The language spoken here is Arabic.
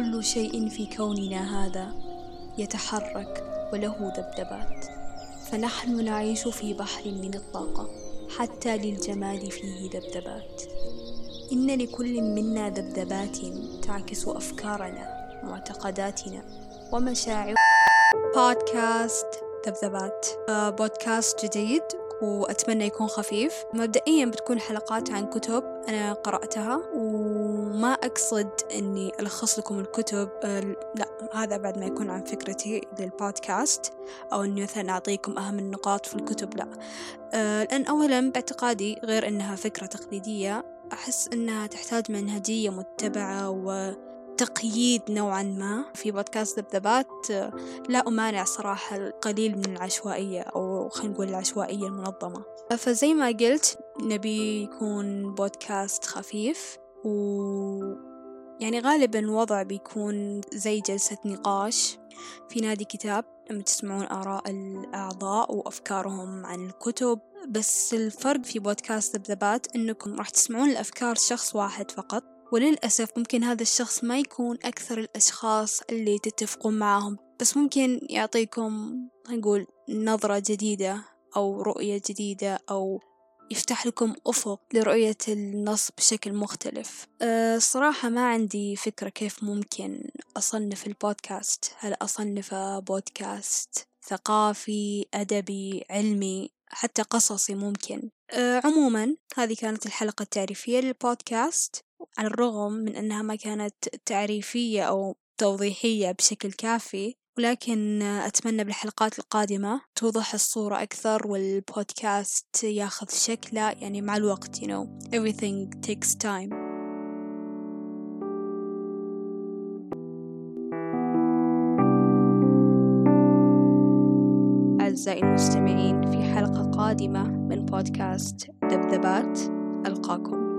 كل شيء في كوننا هذا يتحرك وله ذبذبات فنحن نعيش في بحر من الطاقة حتى للجمال فيه ذبذبات إن لكل منا ذبذبات تعكس أفكارنا معتقداتنا ومشاعر. بودكاست ذبذبات آه، بودكاست جديد وأتمنى يكون خفيف. مبدئيا بتكون حلقات عن كتب أنا قرأتها وما أقصد أني ألخص لكم الكتب آه، لا هذا بعد ما يكون عن فكرتي للبودكاست أو أني مثلا أعطيكم أهم النقاط في الكتب لا. آه، لأن أولا باعتقادي غير أنها فكرة تقليدية أحس أنها تحتاج منهجية متبعة و تقييد نوعا ما. في بودكاست ذبذبات لا أمانع صراحة القليل من العشوائية أو خلينا نقول العشوائية المنظمة. فزي ما قلت نبي يكون بودكاست خفيف و يعني غالبا الوضع بيكون زي جلسة نقاش في نادي كتاب لما تسمعون آراء الأعضاء وأفكارهم عن الكتب. بس الفرق في بودكاست ذبذبات إنكم راح تسمعون الأفكار شخص واحد فقط وللأسف ممكن هذا الشخص ما يكون أكثر الأشخاص اللي تتفقون معهم بس ممكن يعطيكم نقول نظرة جديدة أو رؤية جديدة أو يفتح لكم أفق لرؤية النص بشكل مختلف. أه صراحة ما عندي فكرة كيف ممكن أصنف البودكاست. هل أصنفه بودكاست ثقافي أدبي علمي حتى قصصي ممكن؟ أه عموما هذه كانت الحلقة التعريفية للبودكاست على الرغم من أنها ما كانت تعريفية أو توضيحية بشكل كافي. ولكن أتمنى بالحلقات القادمة توضح الصورة أكثر والبودكاست ياخذ شكله يعني مع الوقت you know. Everything takes time. أعزائي المستمعين في حلقة قادمة من بودكاست ذبذبات ألقاكم.